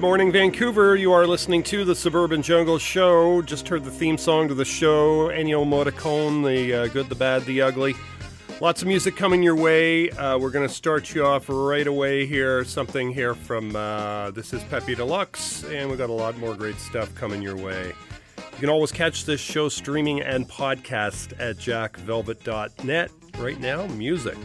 Good morning, Vancouver. You are listening to the Suburban Jungle Show. Just heard the theme song to the show, Ennio Morricone, The uh, Good, the Bad, the Ugly. Lots of music coming your way. Uh, we're going to start you off right away here. Something here from uh, This is Pepe Deluxe, and we've got a lot more great stuff coming your way. You can always catch this show streaming and podcast at jackvelvet.net. Right now, music.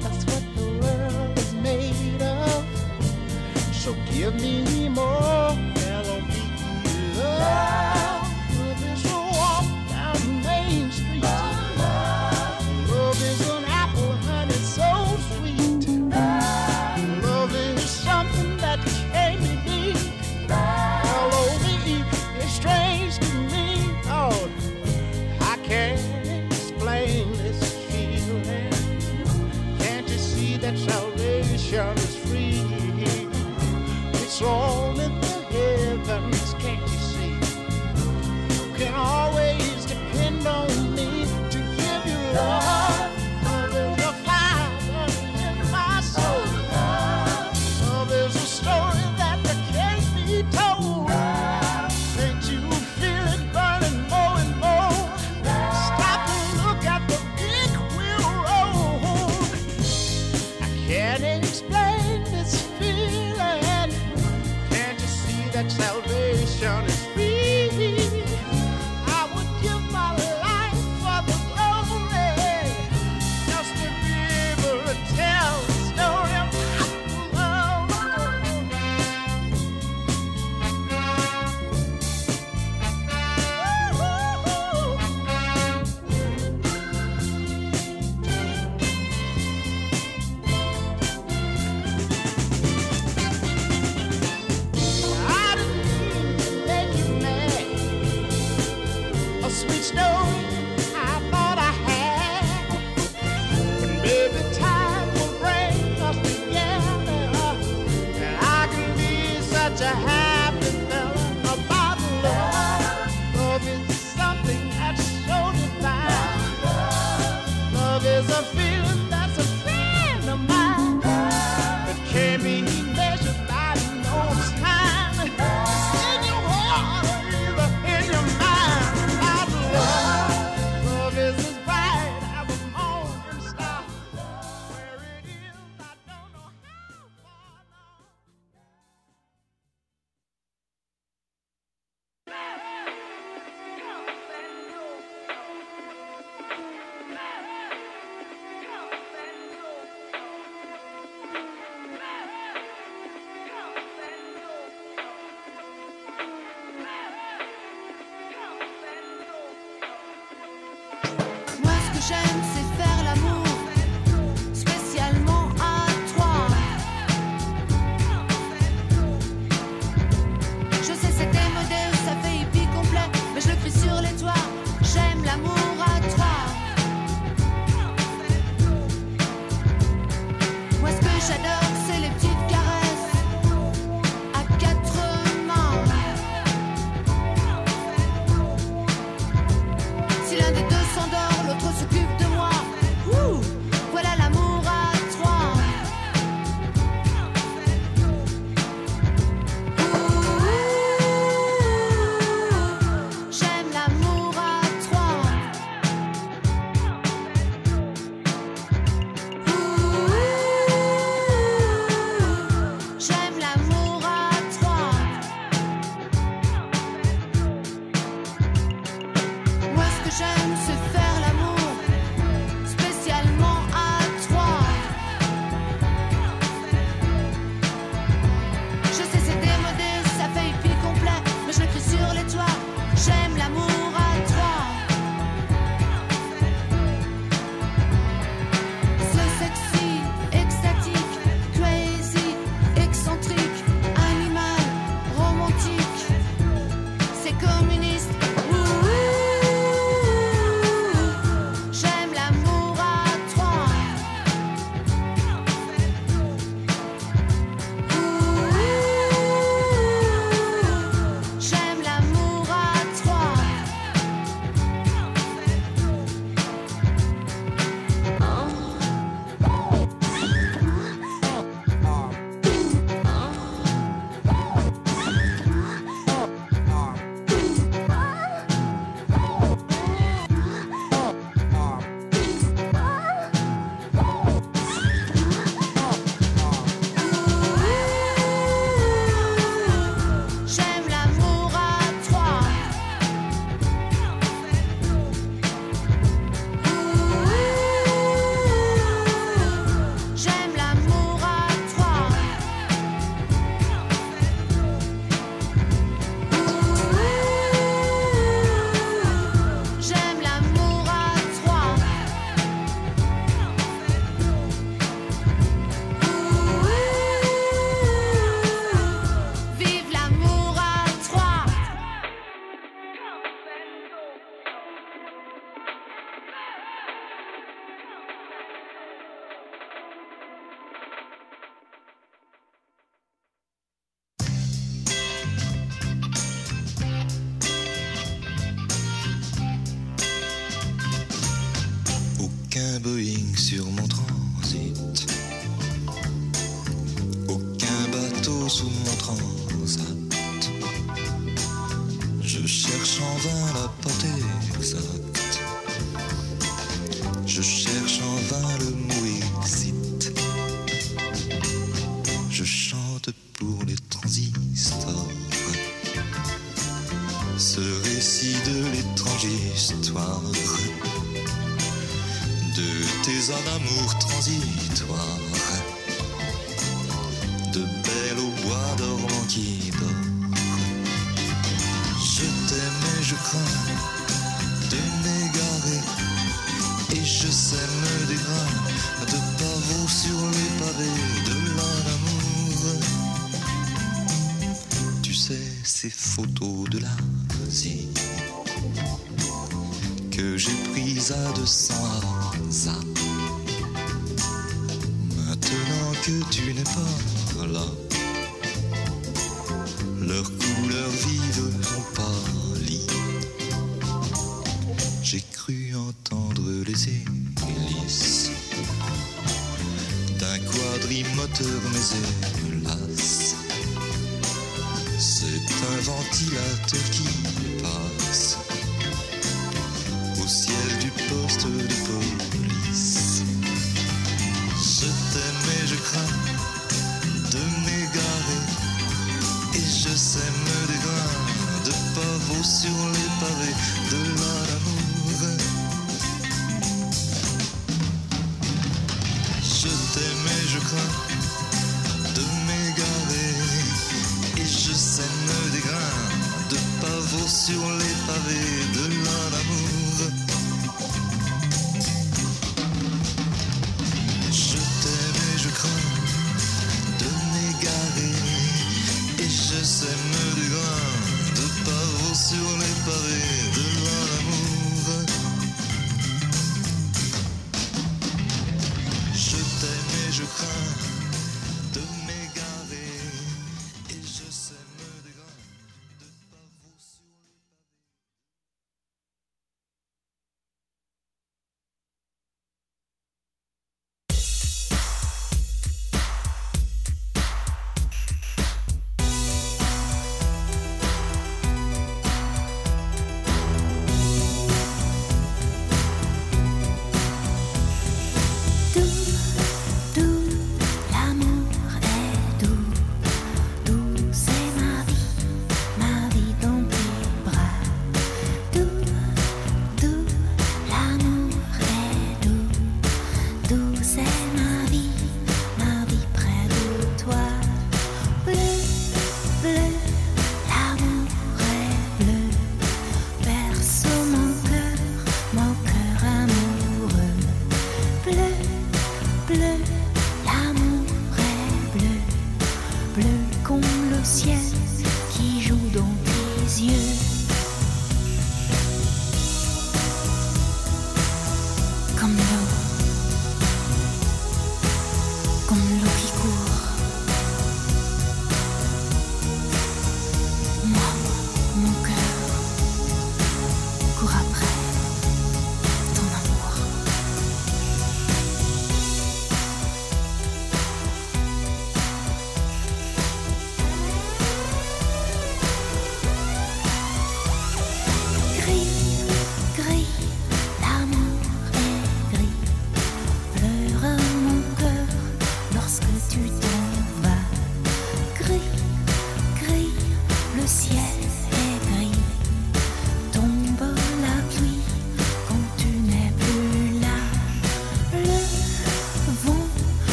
That's what the world is made of. So give me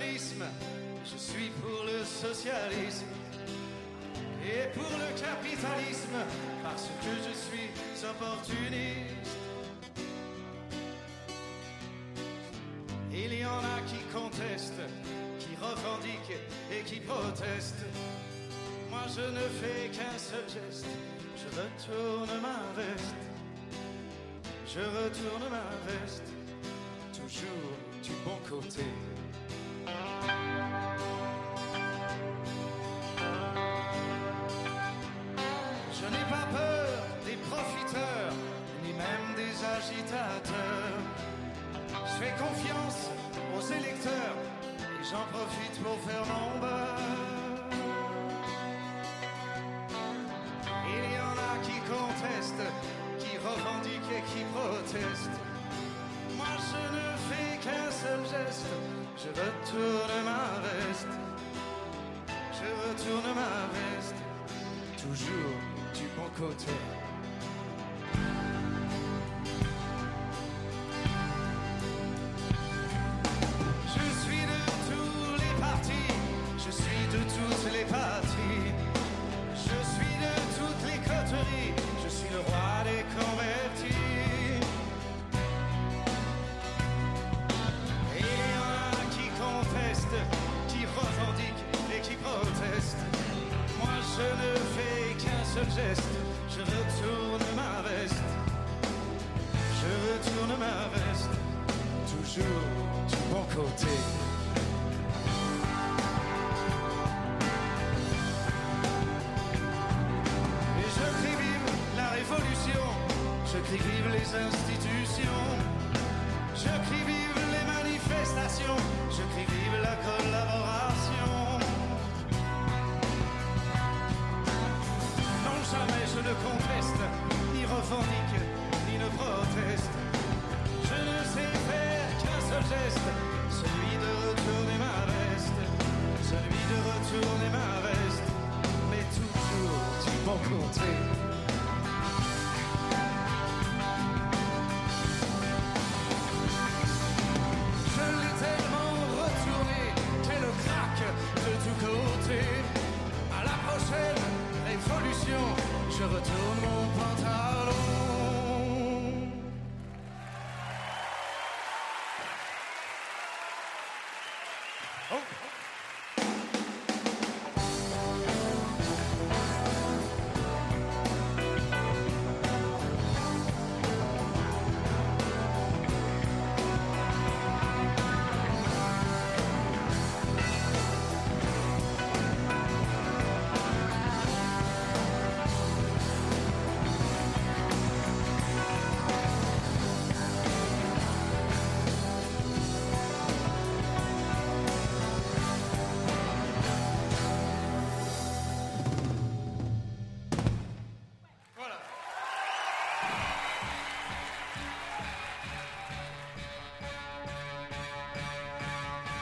je suis pour le socialisme et pour le capitalisme, parce que je suis opportuniste. Il y en a qui contestent, qui revendiquent et qui protestent. Moi je ne fais qu'un seul geste, je retourne ma veste. Je retourne ma veste, toujours du bon côté. Je n'ai pas peur des profiteurs, ni même des agitateurs. Je fais confiance aux électeurs et j'en profite pour faire mon beurre. Il y en a qui contestent, qui revendiquent et qui protestent. Moi je ne fais qu'un seul geste, je retourne ma veste. Je retourne ma veste, toujours du bon côté.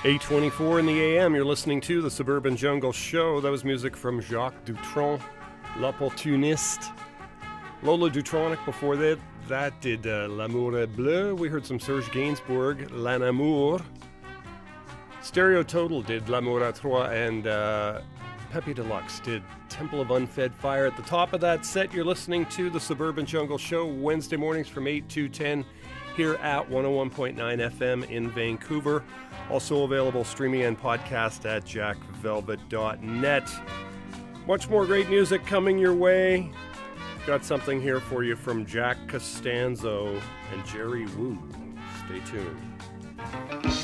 824 in the AM, you're listening to the Suburban Jungle Show. That was music from Jacques Dutronc, L'Opportuniste. Lola Dutronic before that, that did uh, L'amour bleu. We heard some Serge Gainsbourg, L'anamour. Stereo Total did L'amour à trois, and uh, Pepe Deluxe did Temple of Unfed Fire. At the top of that set, you're listening to the Suburban Jungle Show Wednesday mornings from 8 to 10 here at 101.9 FM in Vancouver. Also available streaming and podcast at jackvelvet.net. Much more great music coming your way. Got something here for you from Jack Costanzo and Gerry Woo. Stay tuned.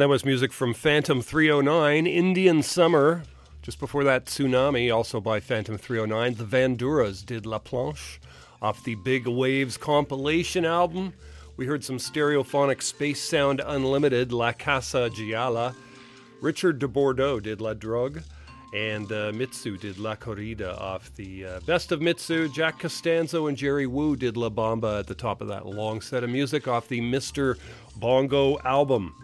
And that was music from Phantom 309, Indian Summer. Just before that, Tsunami, also by Phantom 309. The Vanduras did La Planche off the Big Waves compilation album. We heard some stereophonic Space Sound Unlimited, La Casa Gialla. Richard de Bordeaux did La Drogue. And uh, Mitsu did La Corrida off the uh, Best of Mitsu. Jack Costanzo and Gerry Woo did La Bamba at the top of that long set of music off the Mr. Bongo album.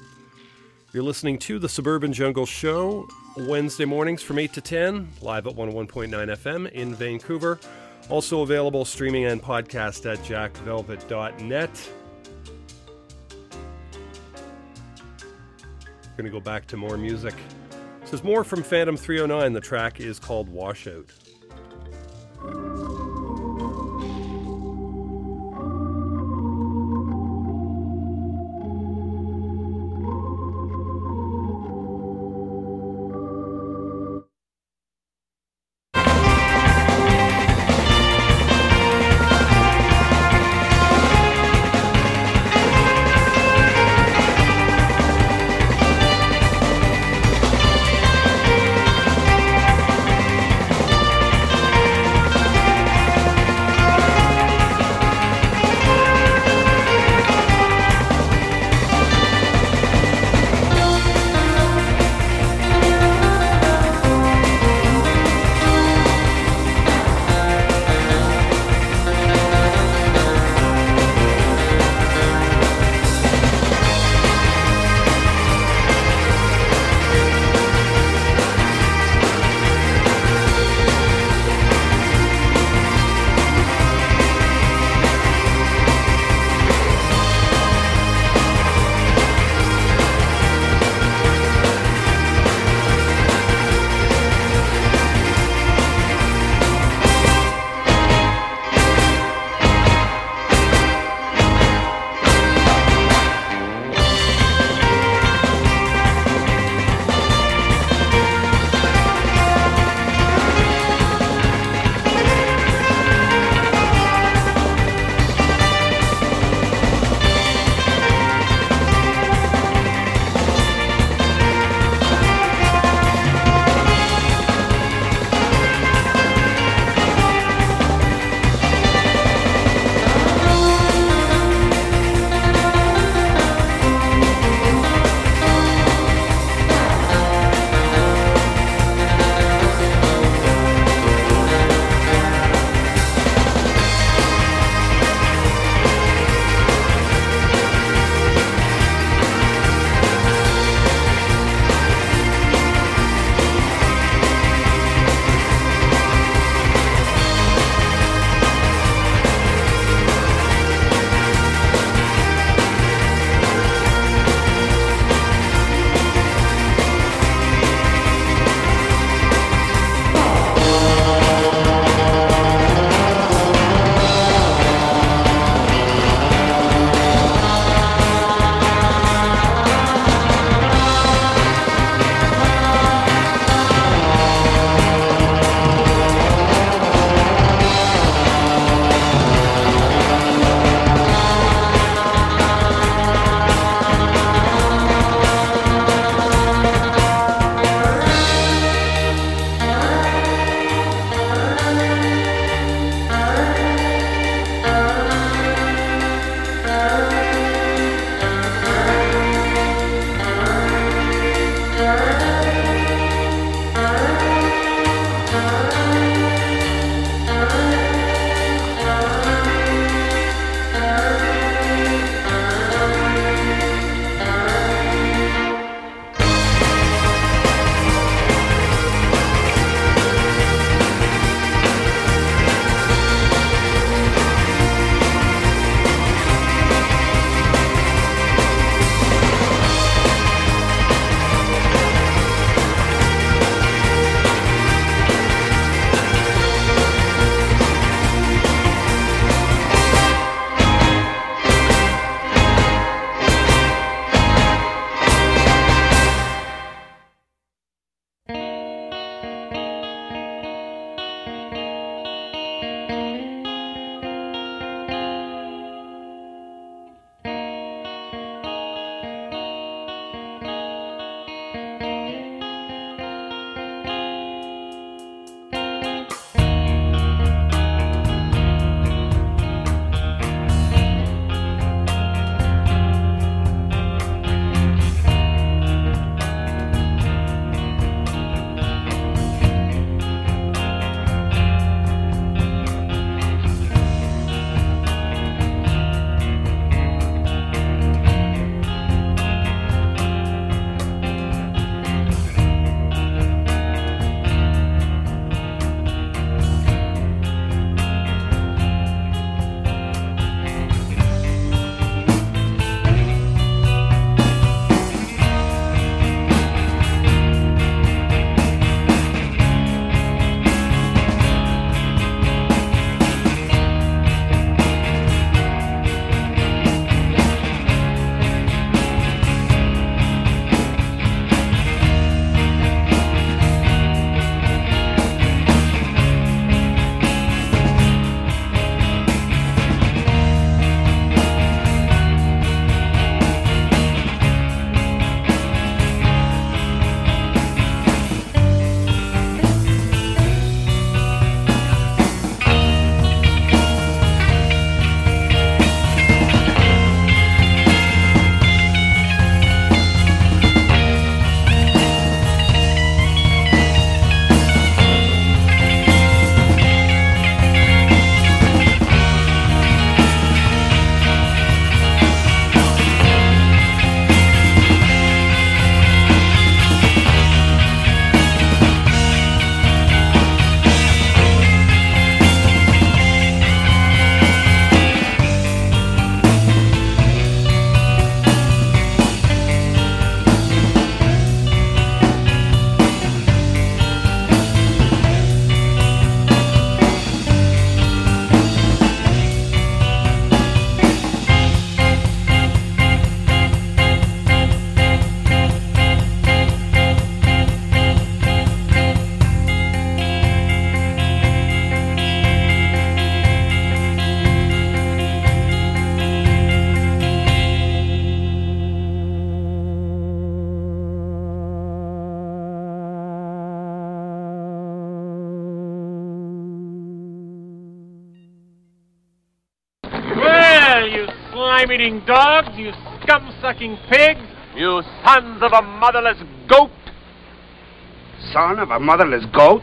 You're listening to the Suburban Jungle Show Wednesday mornings from 8 to 10, live at 101.9 FM in Vancouver. Also available streaming and podcast at jackvelvet.net. Going to go back to more music. This is more from Phantom 309. The track is called Washout. Eating dogs, you scum sucking pigs, you sons of a motherless goat! Son of a motherless goat?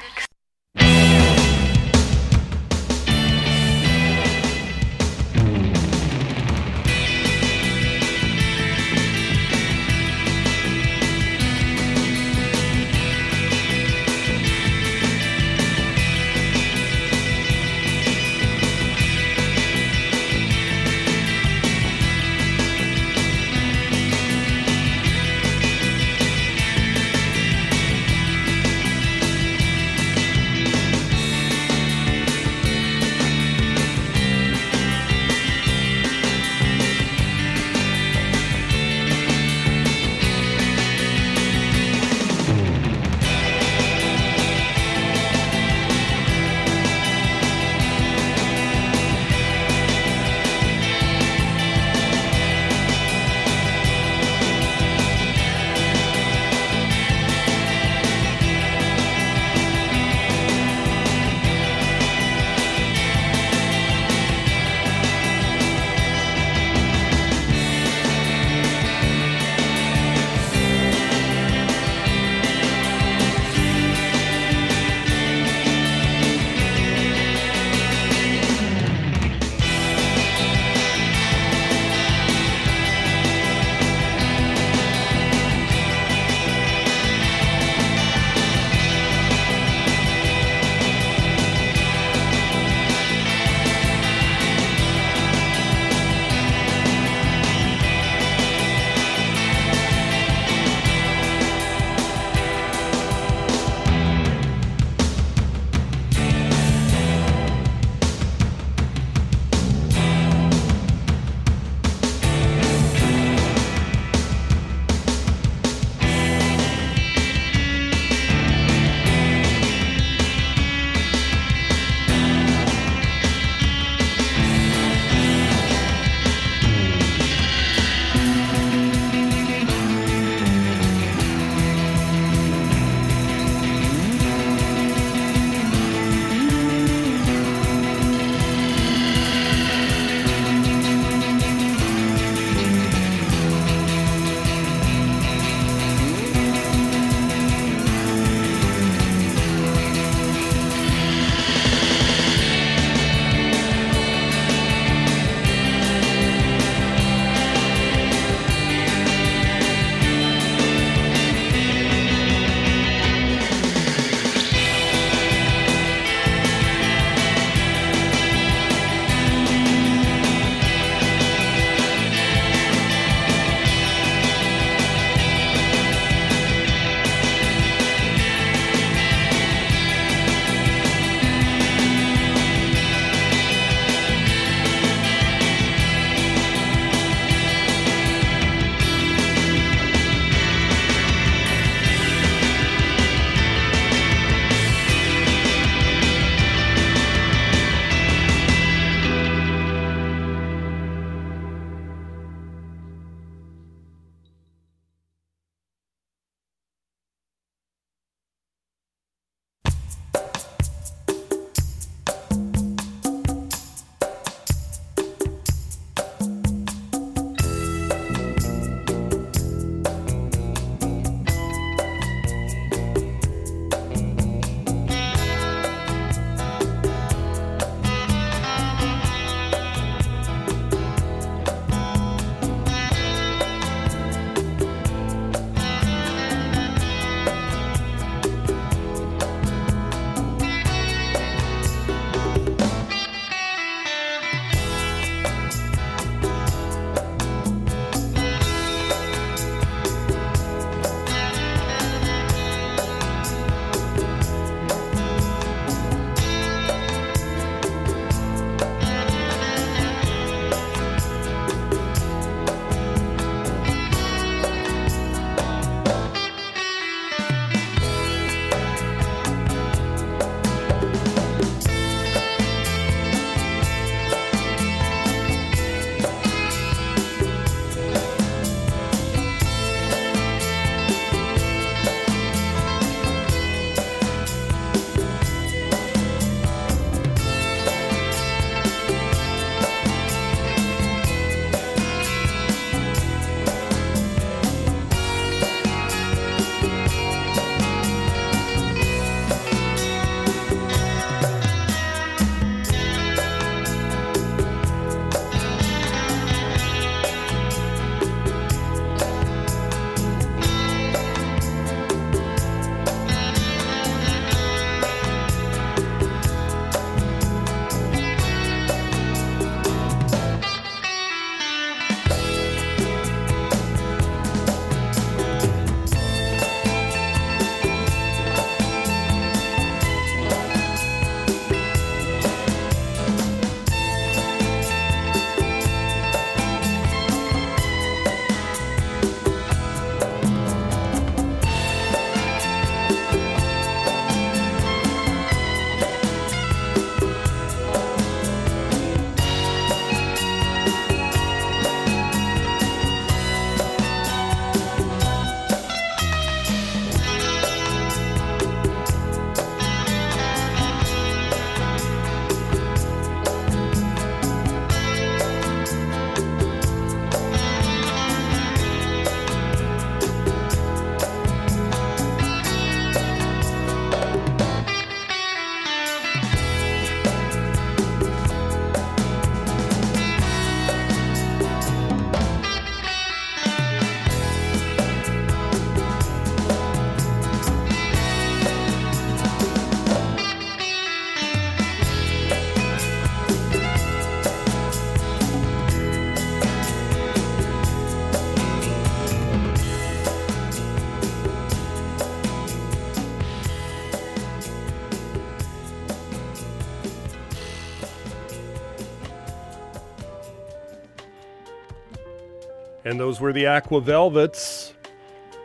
And those were the Aqua Velvets.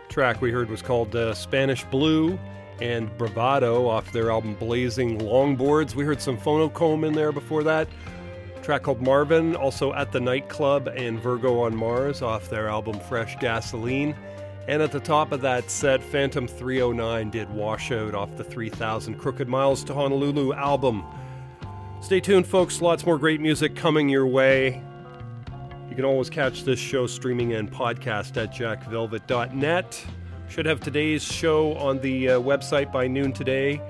Track we heard was called uh, Spanish Blue and Bravado off their album Blazing Longboards. We heard some Phonocomb in there before that. Track called Marvin, also at the nightclub, and Virgo on Mars off their album Fresh Gasoline. And at the top of that set, Phantom 309 did Washout off the 3000 Crooked Miles to Honolulu album. Stay tuned, folks. Lots more great music coming your way. You can always catch this show streaming and podcast at jackvelvet.net. Should have today's show on the uh, website by noon today.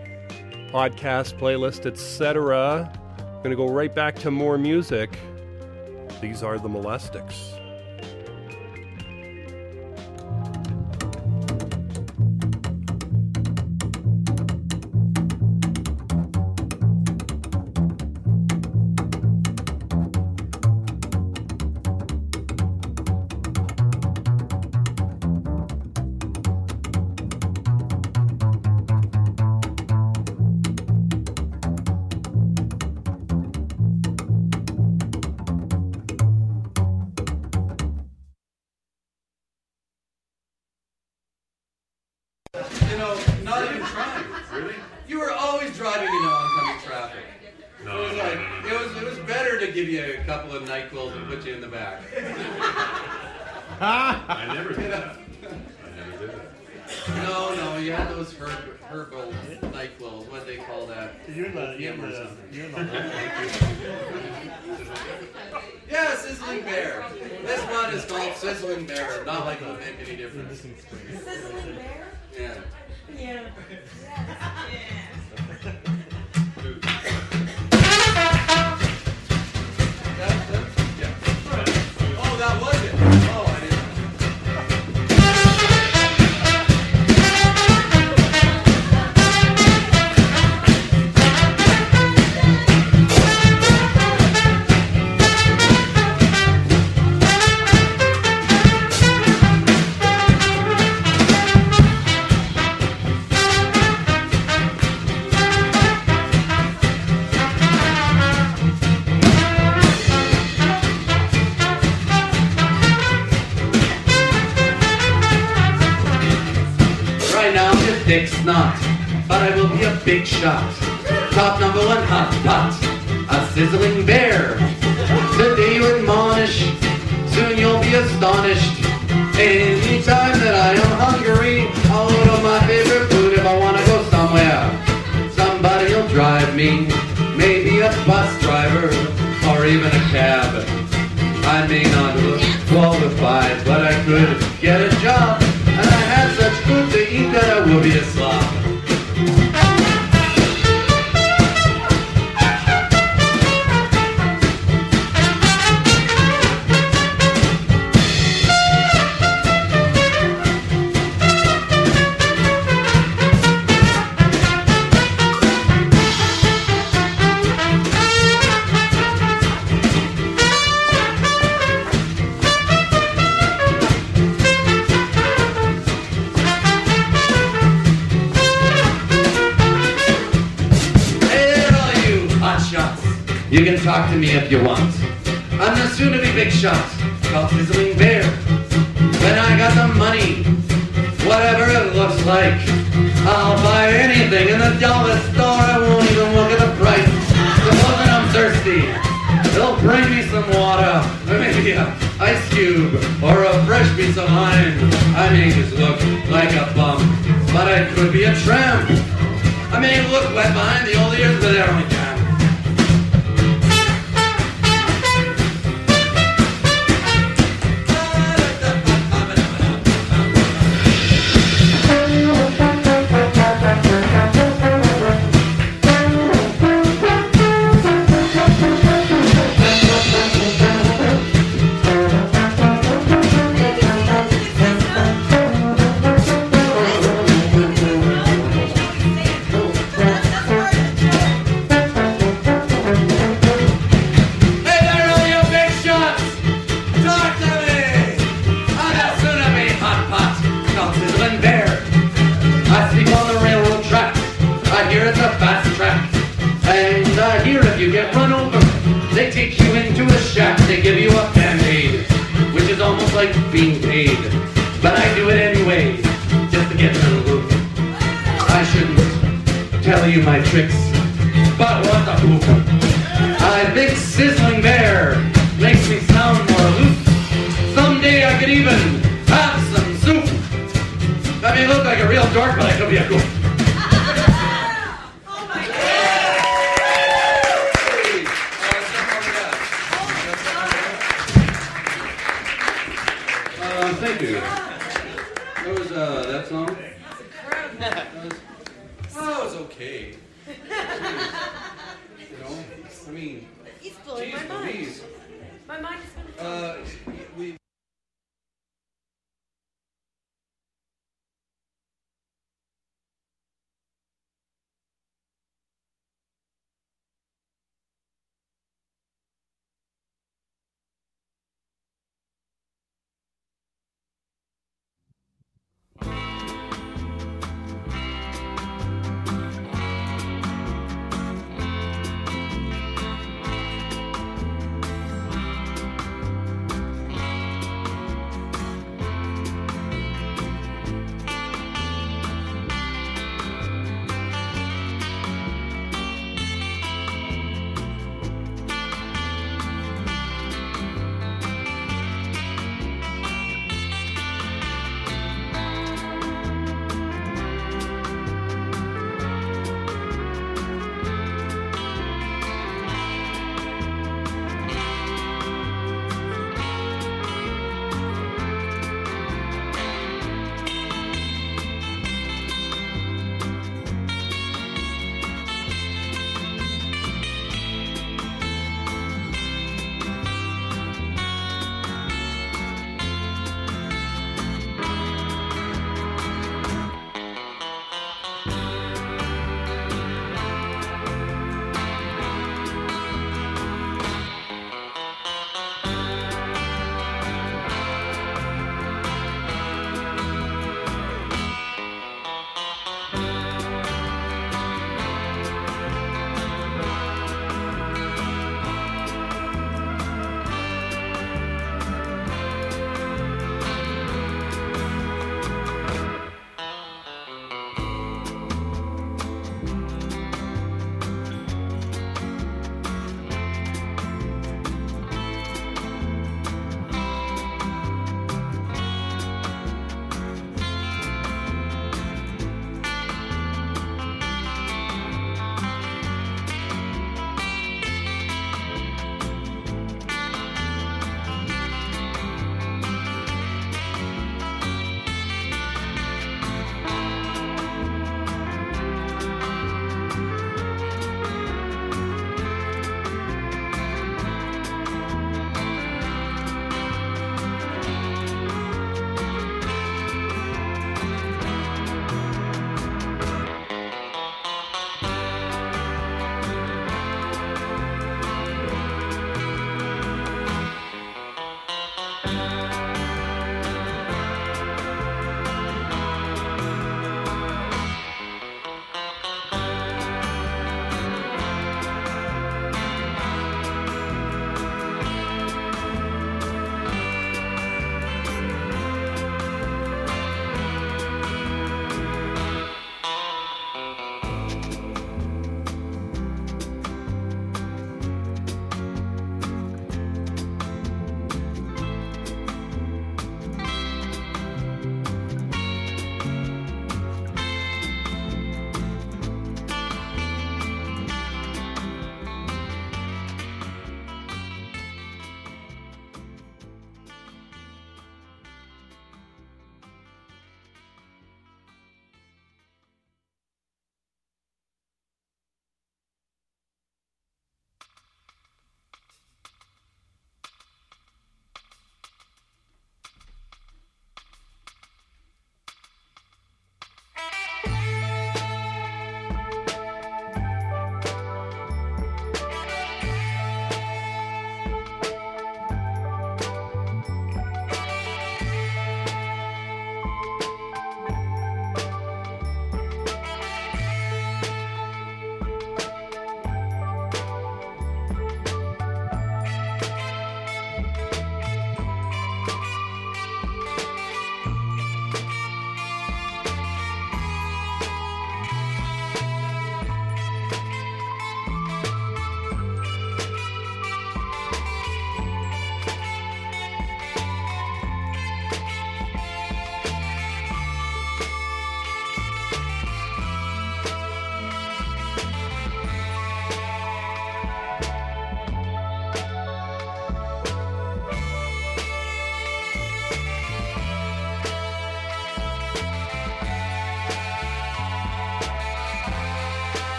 Podcast, playlist, etc. I'm Going to go right back to more music. These are the Molestics. I never did that. I never did that. No, no, you had those herb, herbal Nyquils. What they call that? You're the- you're Yim the- you're the- Yeah, sizzling bear. This one is called sizzling bear. Not like it would make any difference. Sizzling bear? Yeah. Yeah.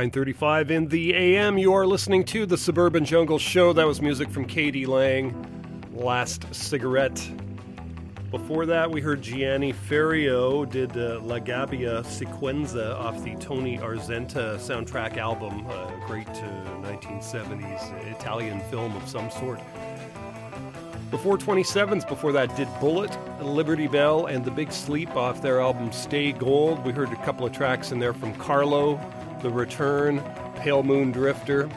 9:35 in the AM. You are listening to the Suburban Jungle Show. That was music from k.d. lang. Last cigarette. Before that, we heard Gianni Ferrio did uh, La Gabbia Sequenza off the Tony Arzenta soundtrack album, a great uh, 1970s Italian film of some sort. Before 27s, before that, did Bullet, Liberty Bell, and The Big Sleep off their album Stay Gold. We heard a couple of tracks in there from Carlo, The Return, Pale Moon Drifter,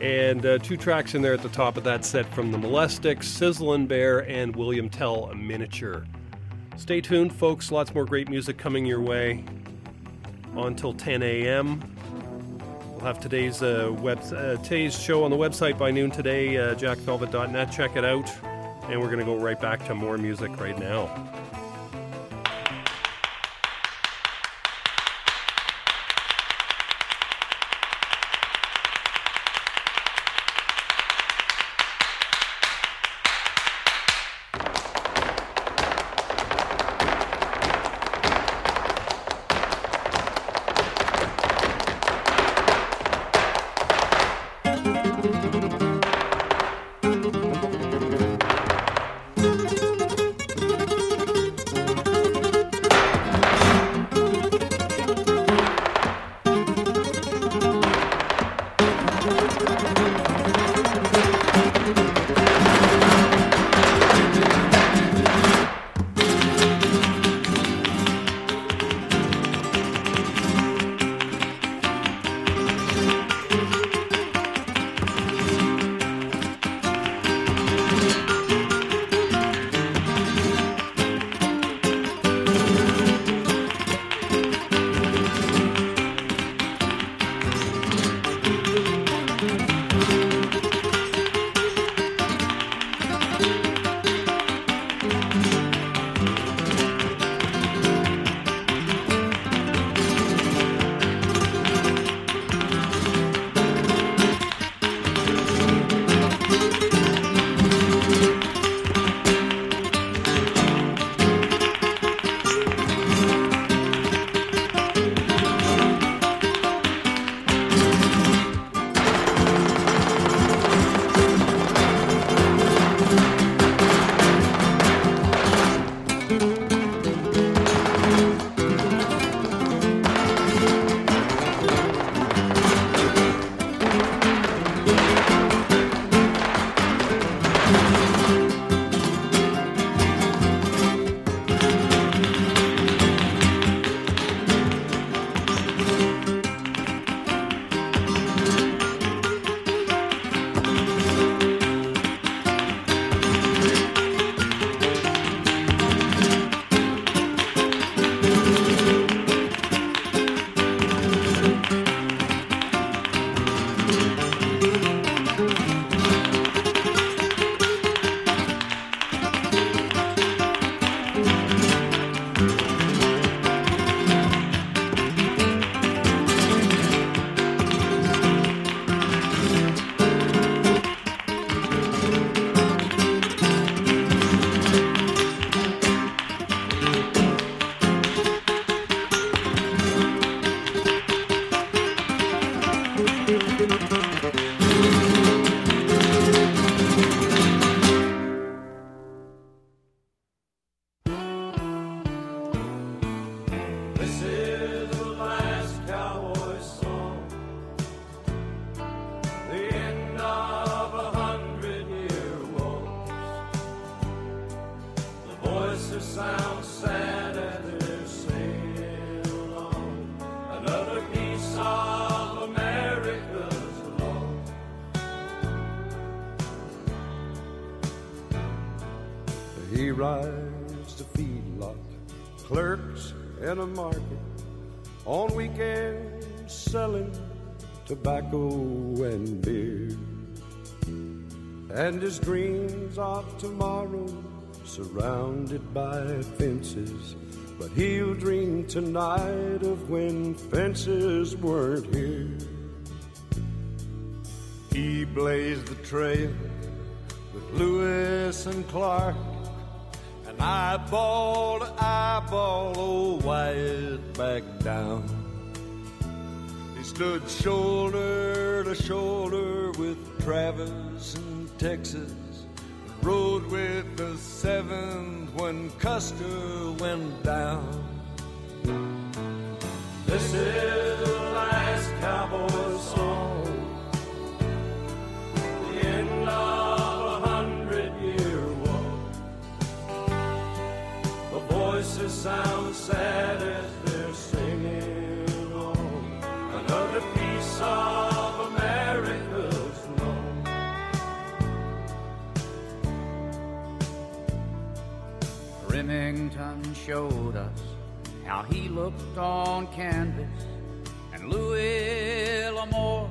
and uh, two tracks in there at the top of that set from The Molestics, Sizzlin' Bear, and William Tell a Miniature. Stay tuned, folks. Lots more great music coming your way on till 10 a.m. We'll have today's uh, web uh, today's show on the website by noon today, uh, jackvelvet.net. Check it out, and we're going to go right back to more music right now. Tobacco and beer. And his dreams of tomorrow surrounded by fences, but he'll dream tonight of when fences weren't here. He blazed the trail with Lewis and Clark. And eyeball to eyeball, oh, old Wyatt back down. Stood shoulder to shoulder with Travis in Texas. Rode with the seventh when Custer went down. This is the last cowboy song. The end of a hundred year war. The voices sound sad as Remington showed us how he looked on canvas, and Louis L'Amour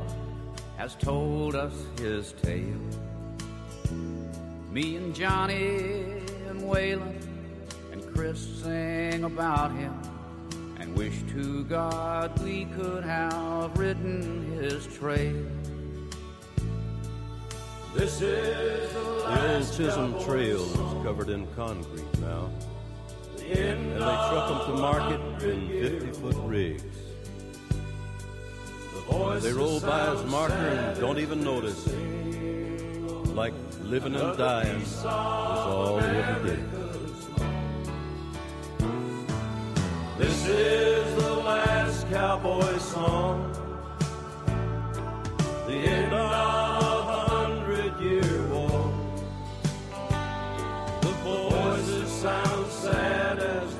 has told us his tale. Me and Johnny and Waylon and Kris sing about him and wish to God we could have ridden his trail. This is the The old Chisholm Trail is covered in concrete now. The end And they truck them to market in year 50 foot rigs. The They roll by his sound marker and don't even notice Like living and dying is all we ever did. This is the last cowboy song. The end of voices sound sad as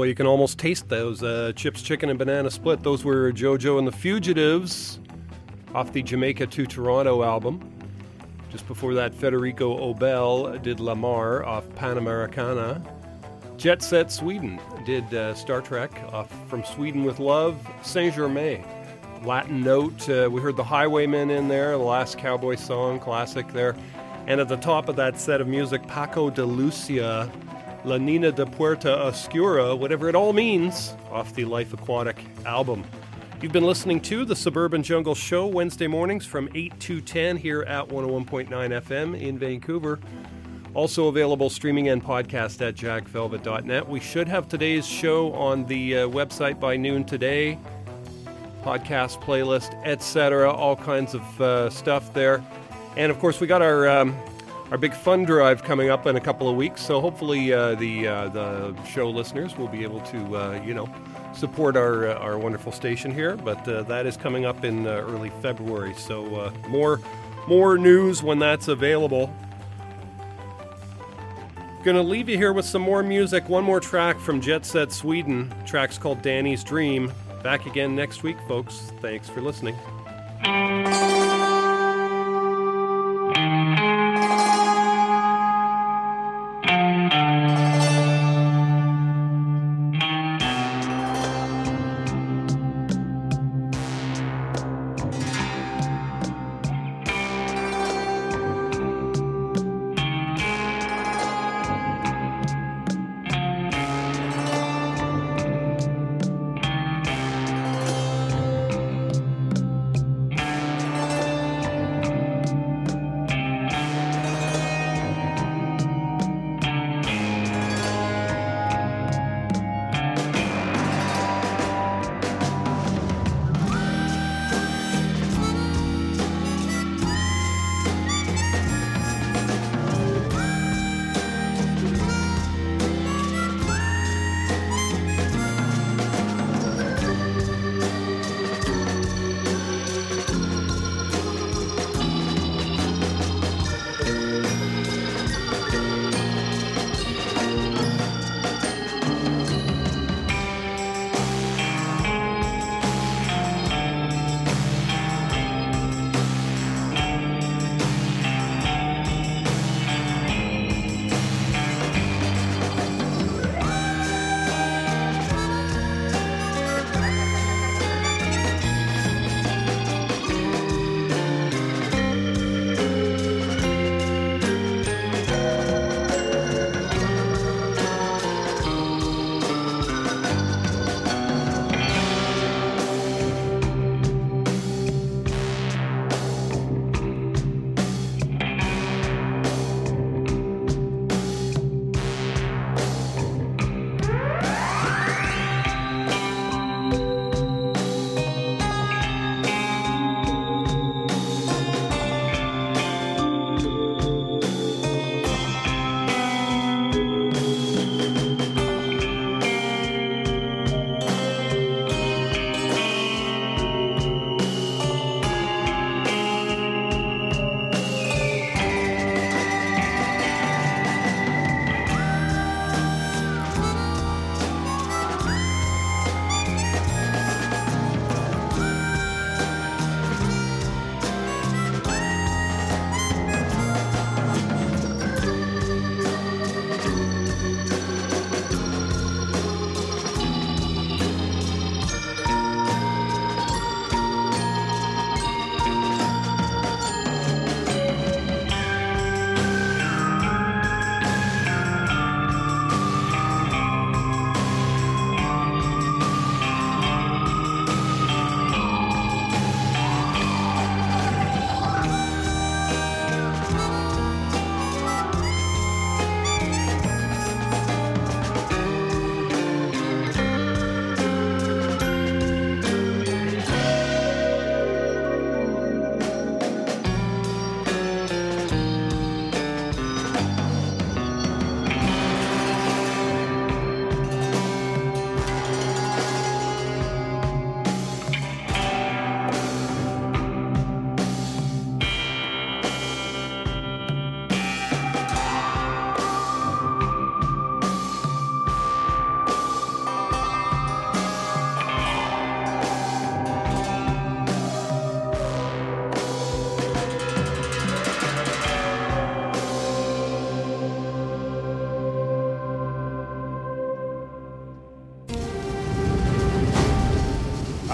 Boy, you can almost taste those uh, chips, chicken, and banana split. Those were JoJo and the Fugitives off the Jamaica to Toronto album. Just before that, Federico Aubele did Lamar off Panamericana. Jet Set Sweden did uh, Star Trek off From Sweden with Love. Saint Germain, Latin Note. Uh, we heard The Highwaymen in there, the last cowboy song, classic there. And at the top of that set of music, Paco de Lucia La Nina de Puerta Oscura, whatever it all means, off the Life Aquatic album. You've been listening to the Suburban Jungle Show Wednesday mornings from 8 to 10 here at 101.9 FM in Vancouver. Also available streaming and podcast at jackvelvet.net. We should have today's show on the uh, website by noon today. Podcast playlist, etc., all kinds of uh, stuff there. And of course, we got our um, our big fund drive coming up in a couple of weeks. So hopefully, uh, the uh, the show listeners will be able to uh, you know support our uh, our wonderful station here. But uh, that is coming up in uh, early February. So more more news when that's available. Gonna leave you here with some more music. One more track from Jet Set Sweden. track's called Danny's Dream. Back again next week, folks. Thanks for listening.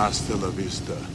Hasta la vista.